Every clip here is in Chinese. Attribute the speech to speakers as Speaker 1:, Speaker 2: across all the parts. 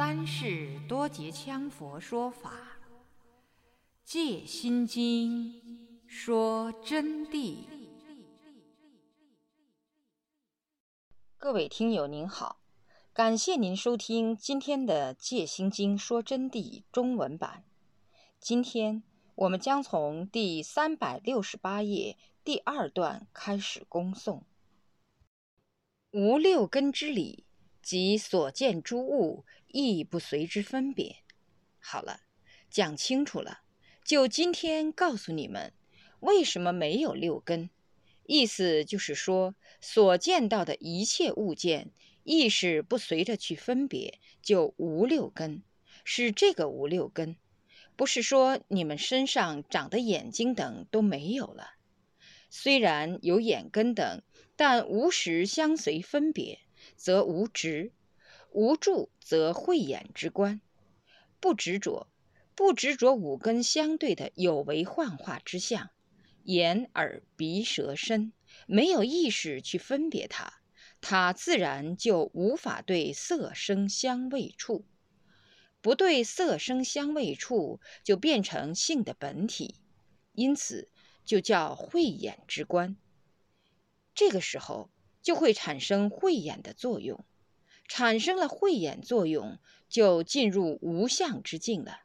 Speaker 1: 三世多杰羌佛说法，《戒心经》说真谛。各位听友您好，感谢您收听今天的《戒心经》说真谛中文版。今天我们将从第三百六十八页第二段开始恭诵：无六根之理。即所见诸物，亦不随之分别。好了，讲清楚了，就今天告诉你们，为什么没有六根？意思就是说，所见到的一切物件，意识不随着去分别，就无六根。是这个无六根，不是说你们身上长的眼睛等都没有了。虽然有眼根等，但无时相随分别。则无执，无助则慧眼之观，不执着，不执着五根相对的有为幻化之相，眼耳鼻舌身，没有意识去分别它，它自然就无法对色声香味触，不对色声香味触，就变成性的本体，因此就叫慧眼之观。这个时候。就会产生慧眼的作用，产生了慧眼作用，就进入无相之境了。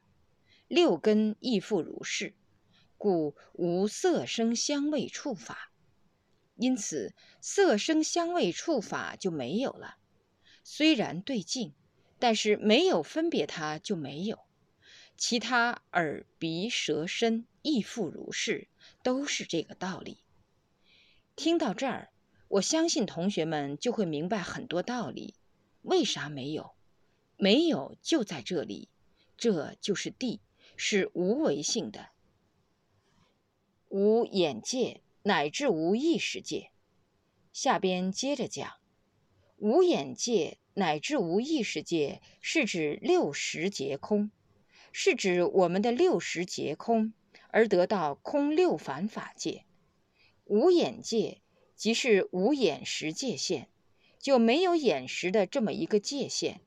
Speaker 1: 六根亦复如是，故无色声香味触法。因此，色声香味触法就没有了。虽然对境，但是没有分别，它就没有。其他耳鼻舌身亦复如是，都是这个道理。听到这儿。我相信同学们就会明白很多道理。为啥没有？没有就在这里，这就是地，是无为性的，无眼界乃至无意识界。下边接着讲，无眼界乃至无意识界，是指六识皆空，是指我们的六识皆空，而得到空六凡法界。无眼界。即是无眼识界限，就没有眼识的这么一个界限。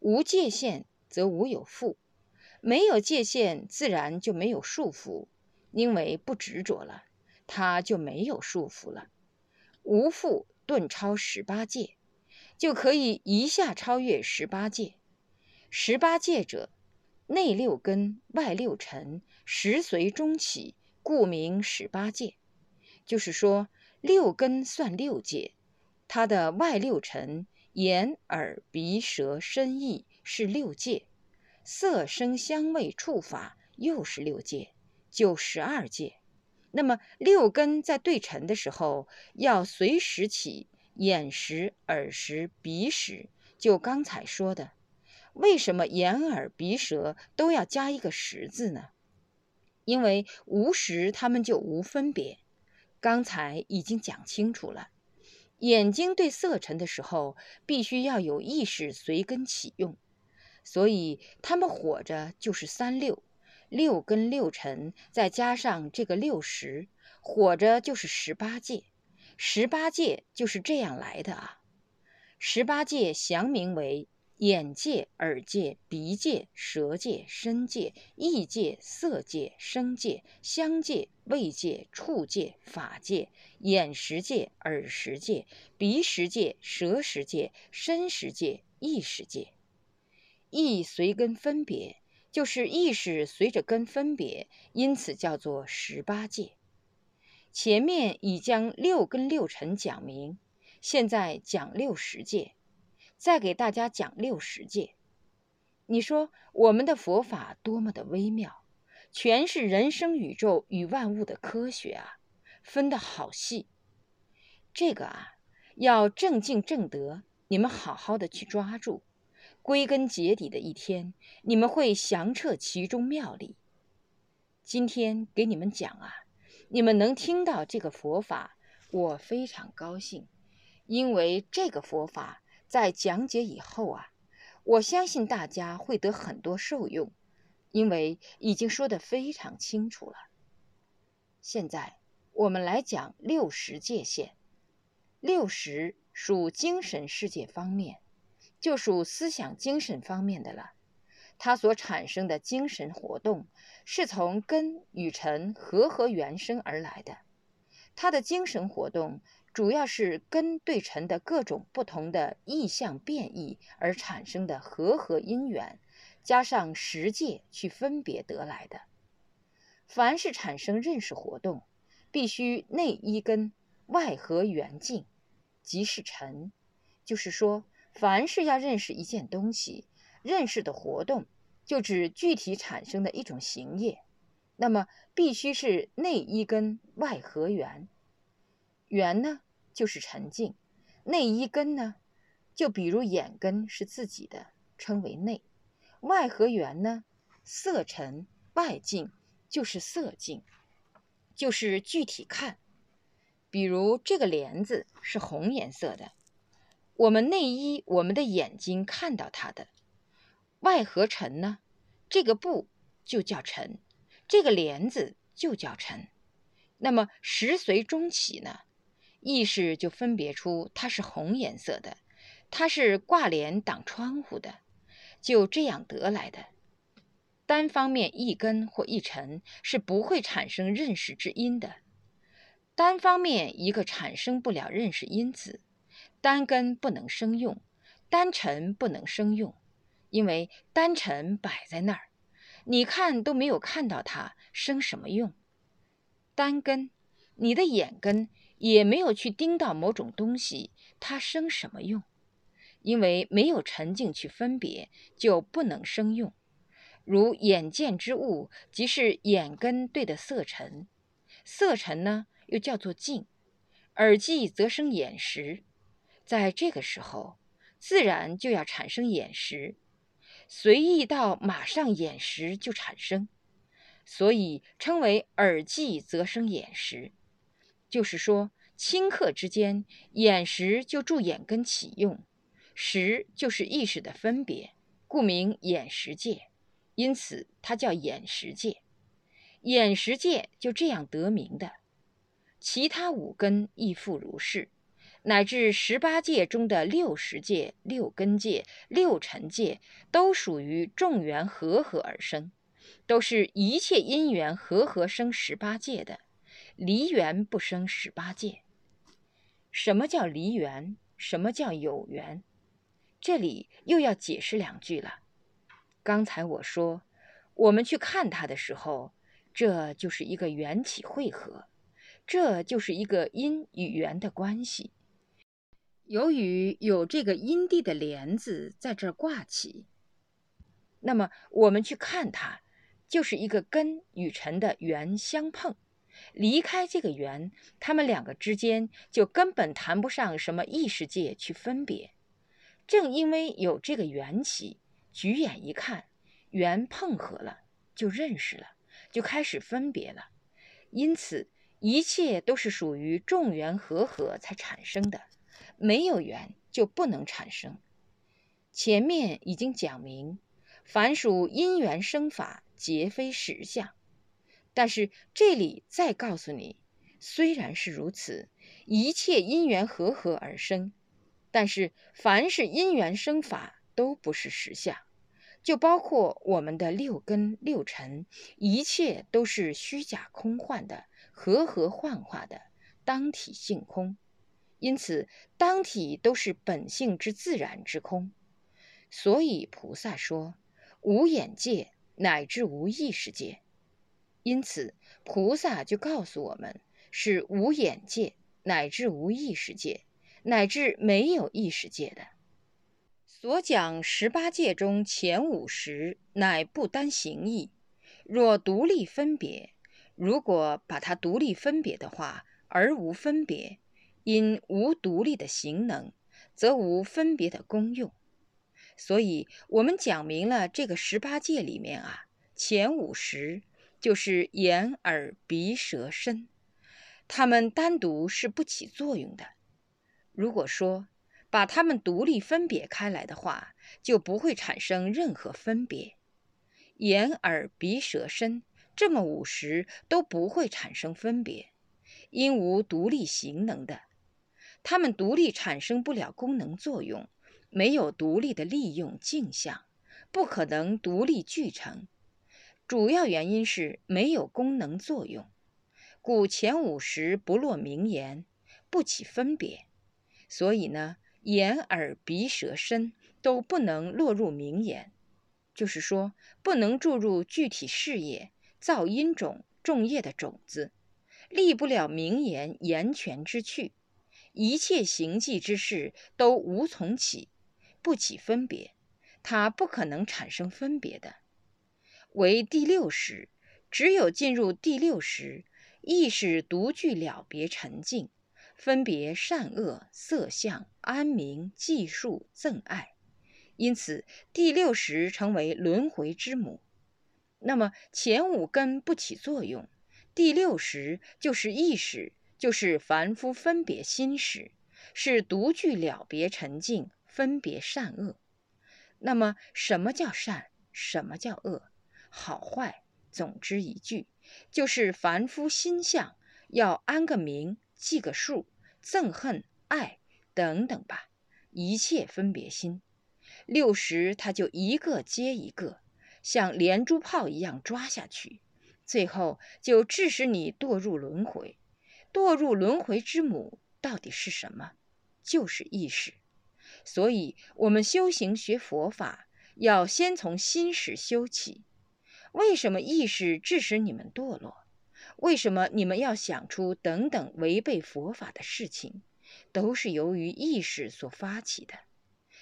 Speaker 1: 无界限则无有缚，没有界限自然就没有束缚，因为不执着了，它就没有束缚了。无缚顿超十八界，就可以一下超越十八界。十八界者，内六根，外六尘，十随中起，故名十八界。就是说。六根算六界，它的外六尘，眼、耳、鼻、舌、身、意是六界，色、声、香味、触、法又是六界，就十二界。那么六根在对尘的时候，要随时起眼识、耳识、鼻识。就刚才说的，为什么眼、耳、鼻、舌都要加一个识字呢？因为无识，他们就无分别。刚才已经讲清楚了，眼睛对色尘的时候，必须要有意识随根起用，所以他们火着就是三六，六根六尘，再加上这个六十，火着就是十八界，十八界就是这样来的啊，十八界降名为。眼界、耳界、鼻界、舌界、身界、意界、色界、声界、香界、味界、触界、法界、眼识界、耳识界、鼻识界、舌识界、身识界、意识界。意随根分别，就是意识随着根分别，因此叫做十八界。前面已将六根六尘讲明，现在讲六十界。再给大家讲六十界，你说我们的佛法多么的微妙，全是人生宇宙与万物的科学啊，分得好细。这个啊，要正敬正德，你们好好的去抓住，归根结底的一天，你们会详彻其中妙理。今天给你们讲啊，你们能听到这个佛法，我非常高兴，因为这个佛法。在讲解以后啊，我相信大家会得很多受用，因为已经说得非常清楚了。现在我们来讲六十界限。六十属精神世界方面，就属思想精神方面的了。它所产生的精神活动是从根与尘合合原生而来的。它的精神活动主要是根对尘的各种不同的意象变异而产生的和合因缘，加上实界去分别得来的。凡是产生认识活动，必须内依根，外合缘境，即是尘。就是说，凡是要认识一件东西，认识的活动就指具体产生的一种行业，那么必须是内依根，外合缘。缘呢，就是沉静；内依根呢，就比如眼根是自己的，称为内；外合缘呢，色沉外静就是色静，就是具体看。比如这个帘子是红颜色的。我们内依我们的眼睛看到它的外合尘呢，这个布就叫尘，这个帘子就叫尘。那么时随中起呢，意识就分别出它是红颜色的，它是挂帘挡窗户的，就这样得来的。单方面一根或一尘是不会产生认识之因的，单方面一个产生不了认识因子。单根不能生用，单尘不能生用，因为单尘摆在那儿，你看都没有看到它生什么用。单根，你的眼根也没有去盯到某种东西，它生什么用？因为没有沉静去分别，就不能生用。如眼见之物，即是眼根对的色尘，色尘呢又叫做镜，耳际则生眼识。在这个时候，自然就要产生眼识，随意到马上眼识就产生，所以称为耳际则生眼识。就是说，顷刻之间，眼识就助眼根起用，识就是意识的分别，故名眼识界，因此它叫眼识界。眼识界就这样得名的，其他五根亦复如是。乃至十八界中的六十界、六根界、六尘界，都属于众缘和合而生，都是一切因缘和合生十八界的，离缘不生十八界。什么叫离缘？什么叫有缘？这里又要解释两句了。刚才我说，我们去看它的时候，这就是一个缘起汇合，这就是一个因与缘的关系。由于有这个因地的帘子在这儿挂起，那么我们去看它，就是一个根与尘的缘相碰。离开这个缘，他们两个之间就根本谈不上什么异世界去分别。正因为有这个缘起，举眼一看，缘碰合了，就认识了，就开始分别了。因此，一切都是属于众缘和合才产生的。没有缘就不能产生。前面已经讲明，凡属因缘生法，皆非实相。但是这里再告诉你，虽然是如此，一切因缘和合而生，但是凡是因缘生法都不是实相，就包括我们的六根六尘，一切都是虚假空幻的，和合幻化的，当体性空。因此，当体都是本性之自然之空，所以菩萨说无眼界乃至无意识界。因此，菩萨就告诉我们是无眼界乃至无意识界，乃至没有意识界的。所讲十八界中前五十乃不单行义，若独立分别，如果把它独立分别的话，而无分别。因无独立的行能，则无分别的功用。所以，我们讲明了这个十八界里面啊，前五十就是眼、耳、鼻、舌、身，它们单独是不起作用的。如果说把它们独立分别开来的话，就不会产生任何分别。眼、耳、鼻、舌、身这么五十都不会产生分别，因无独立行能的。它们独立产生不了功能作用，没有独立的利用镜像，不可能独立具成。主要原因是没有功能作用，故前五识不落名言，不起分别。所以呢，眼、耳、鼻、舌、身都不能落入名言，就是说，不能注入具体事业、造因种、种业的种子，立不了名言言权之趣。一切行迹之事都无从起，不起分别，它不可能产生分别的。为第六识，只有进入第六识，意识独具了别沉静，分别善恶、色相、安明、计数、憎爱，因此第六识成为轮回之母。那么前五根不起作用，第六识就是意识，就是凡夫分别心识，是独具了别沉静，分别善恶。那么什么叫善？什么叫恶？好坏，总之一句，就是凡夫心相，要安个名，记个数，憎恨、爱等等吧，一切分别心，六十他就一个接一个，像连珠炮一样抓下去，最后就致使你堕入轮回。堕入轮回之母到底是什么？就是意识。所以，我们修行学佛法，要先从心识修起。为什么意识致使你们堕落？为什么你们要想出等等违背佛法的事情？都是由于意识所发起的。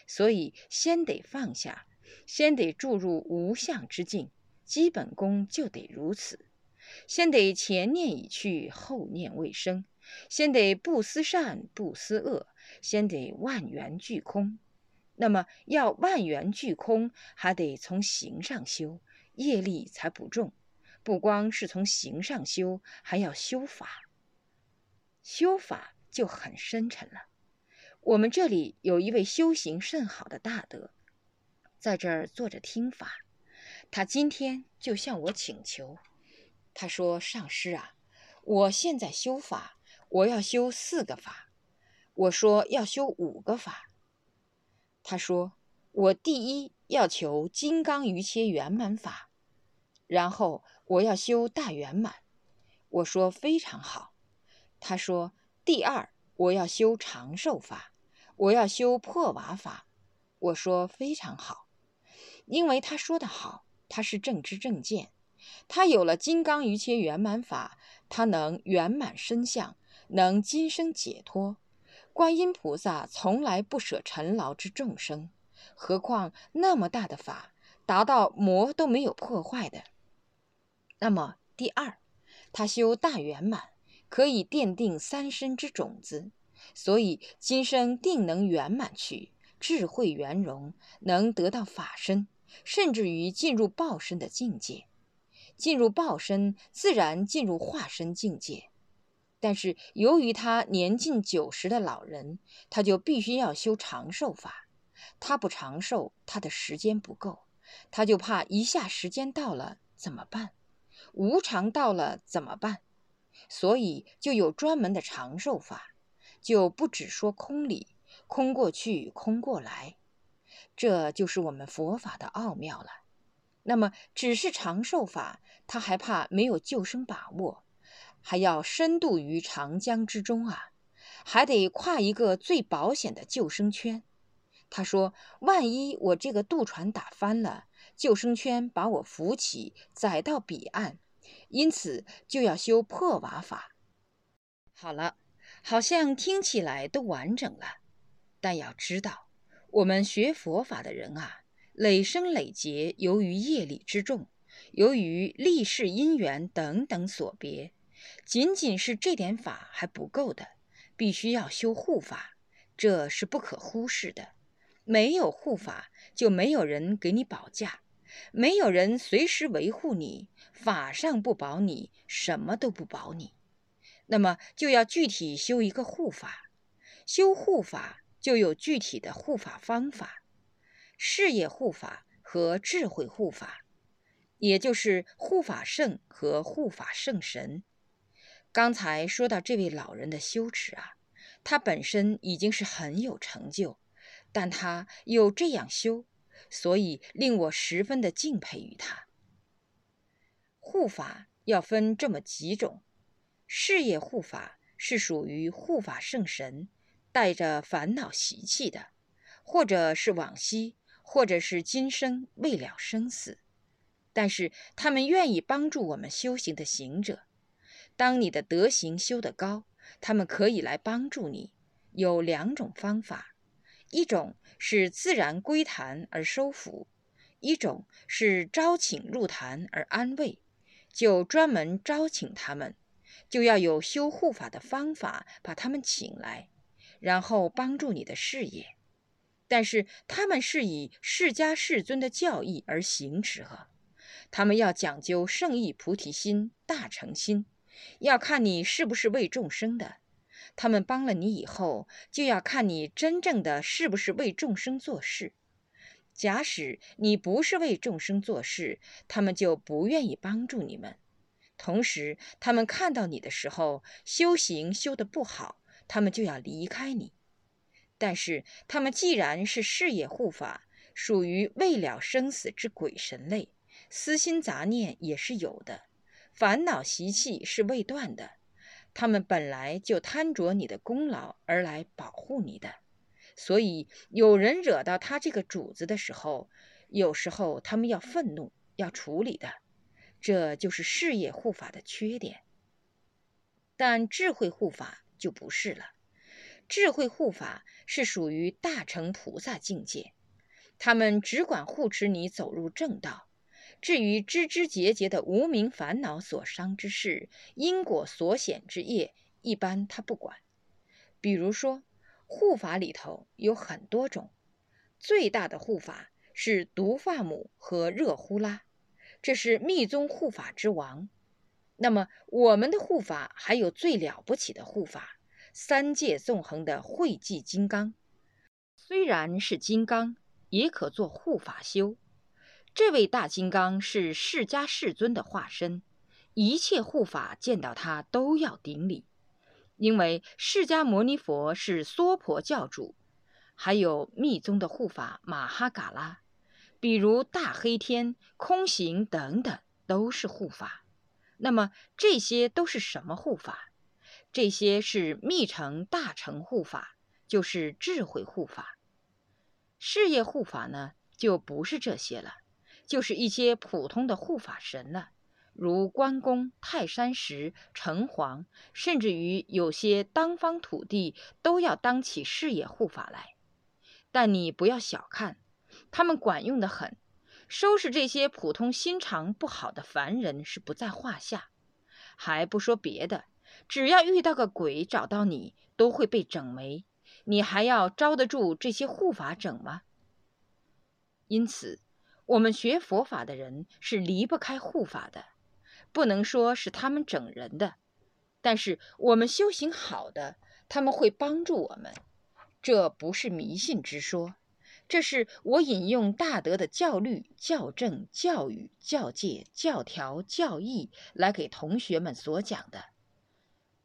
Speaker 1: 所以先得放下，先得注入无相之境，基本功就得如此。先得前念已去，后念未生；先得不思善，不思恶；先得万缘俱空。那么要万缘俱空，还得从行上修。业力才不重，不光是从行上修，还要修法。修法就很深沉了。我们这里有一位修行甚好的大德，在这儿坐着听法。他今天就向我请求，他说：“上师啊，我现在修法，我要修四个法。”我说：“要修五个法。”他说：“我第一。”要求金刚瑜伽圆满法，然后我要修大圆满。我说非常好。他说第二我要修长寿法，我要修破瓦法。我说非常好，因为他说的好，他是正知正见，他有了金刚瑜伽圆满法，他能圆满身相，能今生解脱。观音菩萨从来不舍尘劳之众生。何况那么大的法，达到魔都没有破坏的。那么第二，他修大圆满，可以奠定三身之种子，所以今生定能圆满去，智慧圆融，能得到法身，甚至于进入报身的境界。进入报身，自然进入化身境界。但是由于他年近九十的老人，他就必须要修长寿法。他不长寿，他的时间不够，他就怕一下时间到了怎么办？无常到了怎么办？所以就有专门的长寿法，就不只说空理，空过去，空过来，这就是我们佛法的奥妙了。那么只是长寿法，他还怕没有救生把握，还要深度于长江之中啊，还得跨一个最保险的救生圈。他说：“万一我这个渡船打翻了，救生圈把我扶起，载到彼岸，因此就要修破瓦法。”好了，好像听起来都完整了，但要知道，我们学佛法的人啊，累生累劫，由于业力之重，由于历世因缘等等所别，仅仅是这点法还不够的，必须要修护法，这是不可忽视的。没有护法，就没有人给你保驾，没有人随时维护你，法上不保你，什么都不保你。那么就要具体修一个护法，修护法就有具体的护法方法，事业护法和智慧护法，也就是护法圣和护法圣神。刚才说到这位老人的修持啊，他本身已经是很有成就。但他又这样修，所以令我十分的敬佩于他。护法要分这么几种，事业护法是属于护法圣神，带着烦恼习气的，或者是往昔，或者是今生未了生死，但是他们愿意帮助我们修行的行者。当你的德行修得高，他们可以来帮助你。有两种方法，一种是自然归坛而收服，一种是招请入坛而安慰。就专门招请他们，就要有修护法的方法，把他们请来，然后帮助你的事业。但是他们是以释迦世尊的教义而行持呵，他们要讲究圣意菩提心、大诚心，要看你是不是为众生的。他们帮了你以后，就要看你真正的是不是为众生做事。假使你不是为众生做事，他们就不愿意帮助你们。同时，他们看到你的时候修行修得不好，他们就要离开你。但是，他们既然是事业护法，属于未了生死之鬼神类，私心杂念也是有的，烦恼习气是未断的。他们本来就贪着你的功劳而来保护你的。所以，有人惹到他这个主子的时候，有时候他们要愤怒，要处理的，这就是事业护法的缺点。但智慧护法就不是了，智慧护法是属于大乘菩萨境界，他们只管护持你走入正道。至于枝枝节节的无名烦恼所伤之事、因果所显之业，一般他不管。比如说。护法里头有很多种，最大的护法是毒发母和热呼拉，这是密宗护法之王。那么我们的护法还有最了不起的护法，三界纵横的慧寂金刚，虽然是金刚，也可做护法修。这位大金刚是释迦世尊的化身，一切护法见到他都要顶礼。因为释迦牟尼佛是娑婆教主，还有密宗的护法马哈嘎拉，比如大黑天、空行等等，都是护法。那么这些都是什么护法？这些是密乘大乘护法，就是智慧护法。事业护法呢，就不是这些了，就是一些普通的护法神了。如关公、泰山石、城隍，甚至于有些当方土地，都要当起事业护法来。但你不要小看，他们管用的很，收拾这些普通心肠不好的凡人是不在话下。还不说别的，只要遇到个鬼找到你，都会被整没。你还要招得住这些护法整吗？因此，我们学佛法的人是离不开护法的。不能说是他们整人的，但是我们修行好的，他们会帮助我们。这不是迷信之说，这是我引用大德的教律、教正、教育、教戒、教条、教义来给同学们所讲的。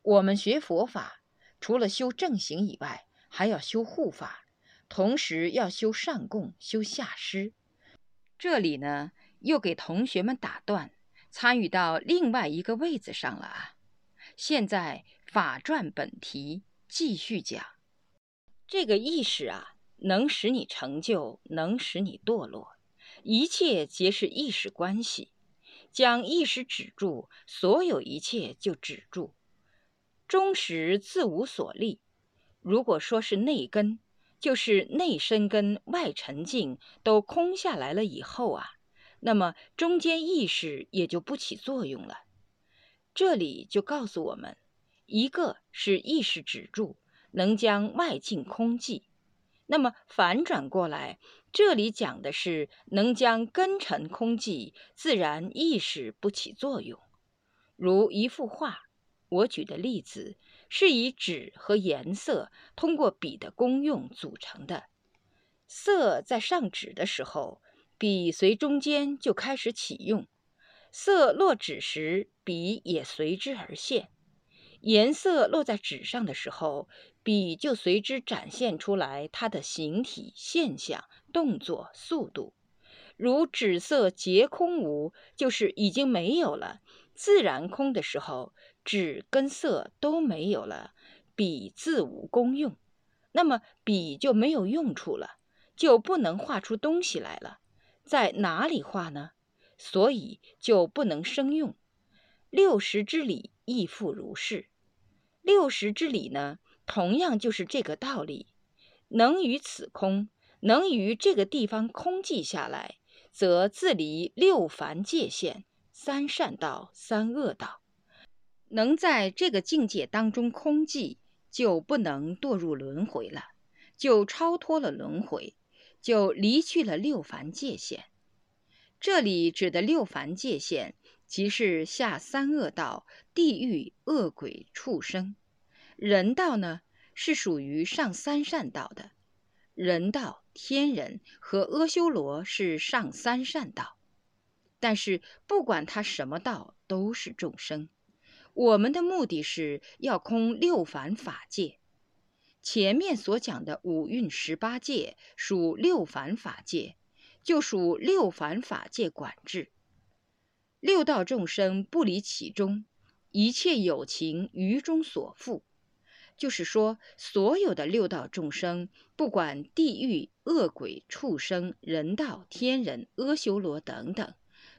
Speaker 1: 我们学佛法，除了修正行以外，还要修护法，同时要修上供、修下施。这里呢，又给同学们打断。参与到另外一个位子上了啊！现在法传本题继续讲，这个意识啊，能使你成就，能使你堕落，一切皆是意识关系。将意识止住，所有一切就止住。终时自无所立。如果说是内根，就是内身根、外沉静都空下来了以后啊。那么中间意识也就不起作用了。这里就告诉我们，一个是意识止住，能将外境空寂；那么反转过来，这里讲的是能将根尘空寂，自然意识不起作用。如一幅画，我举的例子是以纸和颜色通过笔的功用组成的。色在上纸的时候。笔随中间就开始启用，色落纸时，笔也随之而现。颜色落在纸上的时候，笔就随之展现出来它的形体、现象、动作、速度。如纸色皆空无，就是已经没有了。自然空的时候，纸跟色都没有了，笔自无功用，那么笔就没有用处了，就不能画出东西来了。在哪里画呢？所以就不能生用。六十之理亦复如是。六十之理呢，同样就是这个道理。能于此空，能于这个地方空寂下来，则自离六凡界限、三善道、三恶道。能在这个境界当中空寂，就不能堕入轮回了，就超脱了轮回，就离去了六凡界限。这里指的六凡界限，即是下三恶道、地狱、恶鬼、畜生；人道呢，是属于上三善道的。人道、天人和阿修罗是上三善道。但是不管他什么道，都是众生。我们的目的是要空六凡法界。前面所讲的五蕴十八界属六凡法界。就属六凡法界管制，六道众生不离其中，一切有情于中所附。就是说，所有的六道众生，不管地狱、恶鬼、畜生、人道、天人、阿修罗等等，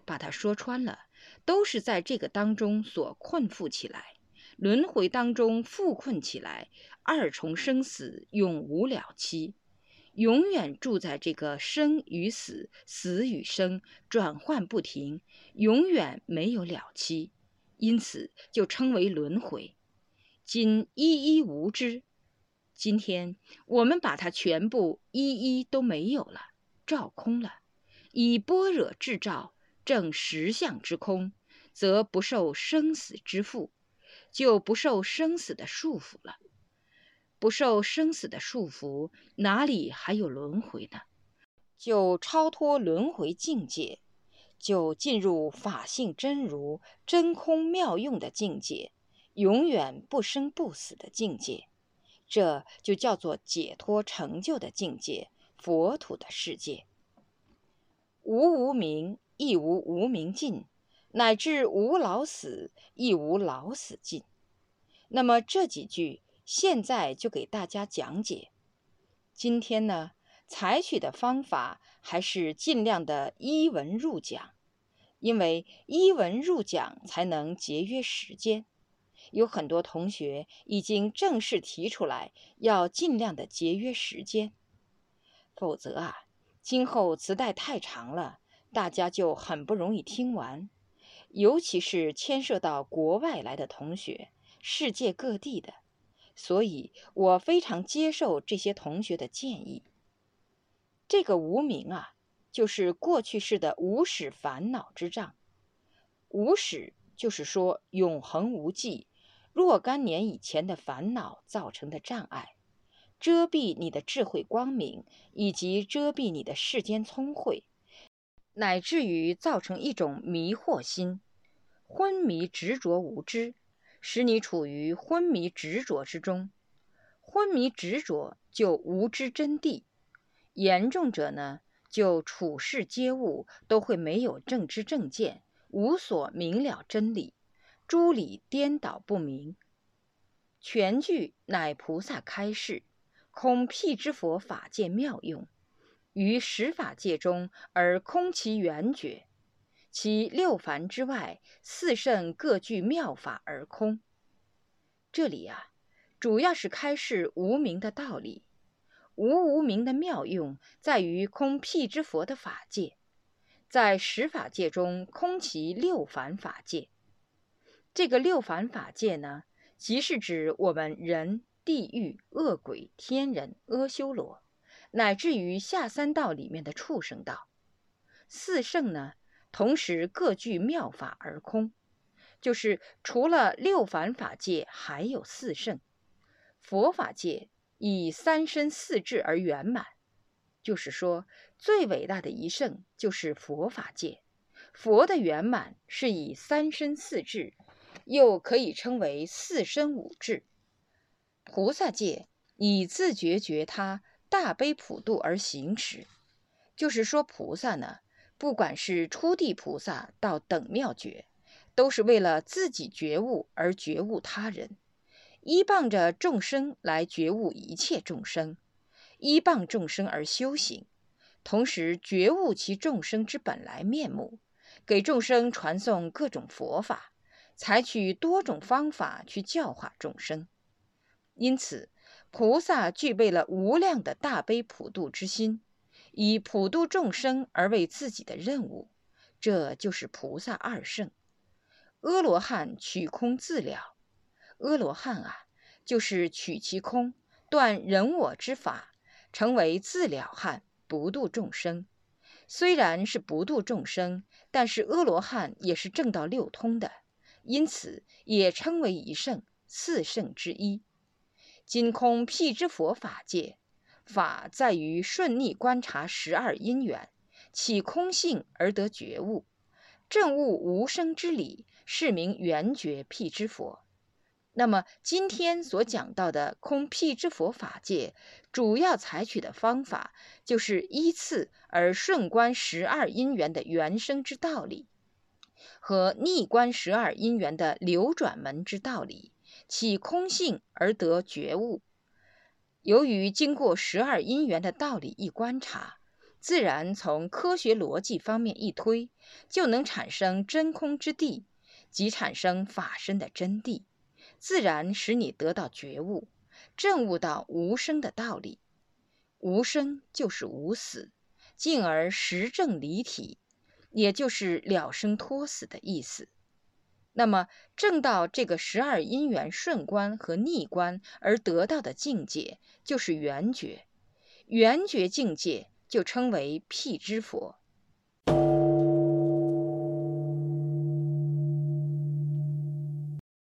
Speaker 1: 把它说穿了，都是在这个当中所困缚起来，轮回当中复困起来，二重生死永无了期。永远住在这个生与死、死与生转换不停，永远没有了期，因此就称为轮回。今一一无知，今天我们把它全部一一都没有了，照空了，以般若智照正实相之空，则不受生死之缚，就不受生死的束缚了。不受生死的束缚，哪里还有轮回呢？就超脱轮回境界，就进入法性真如、真空妙用的境界，永远不生不死的境界。这就叫做解脱成就的境界，佛土的世界。无无明，亦无无明尽；乃至无老死，亦无老死尽。那么这几句。现在就给大家讲解。今天呢，采取的方法还是尽量的依文入讲，因为依文入讲才能节约时间。有很多同学已经正式提出来，要尽量的节约时间，否则啊，今后磁带太长了，大家就很不容易听完。尤其是牵涉到国外来的同学，世界各地的。所以我非常接受这些同学的建议。这个无名啊，就是过去式的无始烦恼之障。无始就是说永恒无际、若干年以前的烦恼造成的障碍，遮蔽你的智慧光明，以及遮蔽你的世间聪慧，乃至于造成一种迷惑心、昏迷执着无知。使你处于昏迷执着之中，昏迷执着就无知真谛；严重者呢，就处事皆物都会没有正知正见，无所明了真理，诸理颠倒不明。全句乃菩萨开示，恐辟之佛法界妙用，于十法界中而空其圆觉。其六凡之外，四圣各具妙法而空。这里呀，主要是开示无名的道理。无无名的妙用，在于空辟之佛的法界，在十法界中空其六凡法界。这个六凡法界呢，即是指我们人、地狱、恶鬼、天人、阿修罗，乃至于下三道里面的畜生道。四圣呢？同时各具妙法而空，就是除了六凡法界，还有四圣。佛法界以三身四智而圆满，就是说最伟大的一圣就是佛法界。佛的圆满是以三身四智，又可以称为四身五智。菩萨戒以自觉觉他、大悲普度而行持，就是说，菩萨呢，不管是初地菩萨到等妙觉，都是为了自己觉悟而觉悟他人，依傍着众生来觉悟一切众生，依傍众生而修行，同时觉悟其众生之本来面目，给众生传送各种佛法，采取多种方法去教化众生。因此，菩萨具备了无量的大悲普度之心，以普度众生而为自己的任务，这就是菩萨二圣。阿罗汉取空自了，阿罗汉啊，就是取其空，断人我之法，成为自了汉，不度众生。虽然是不度众生，但是阿罗汉也是正道六通的，因此也称为一圣，四圣之一。今空辟支佛法界，法在于顺逆观察十二因缘，起空性而得觉悟，证悟无生之理，是名圆觉辟支佛。那么今天所讲到的空辟支佛法界，主要采取的方法，就是依次而顺观十二因缘的原生之道理，和逆观十二因缘的流转门之道理。起空性而得觉悟，由于经过十二因缘的道理一观察，自然从科学逻辑方面一推，就能产生真空之地，即产生法身的真谛，自然使你得到觉悟，证悟到无生的道理。无生就是无死，进而实证离体，也就是了生脱死的意思。那么，正到这个十二因缘顺观和逆观而得到的境界，就是圆觉。圆觉境界就称为辟支佛。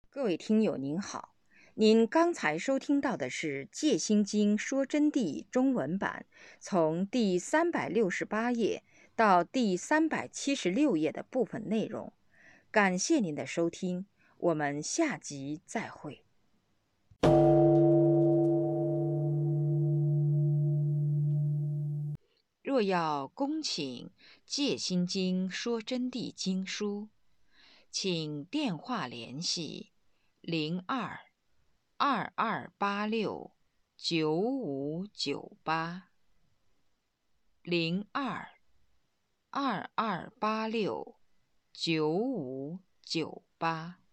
Speaker 1: 各位听友您好，您刚才收听到的是《戒心经说真谛》中文版，从第三百六十八页到第三百七十六页的部分内容。感谢您的收听，我们下集再会。若要恭请《戒心经说真谛》经书，请电话联系零二二二八六九五九八零二二二八六。九五九八。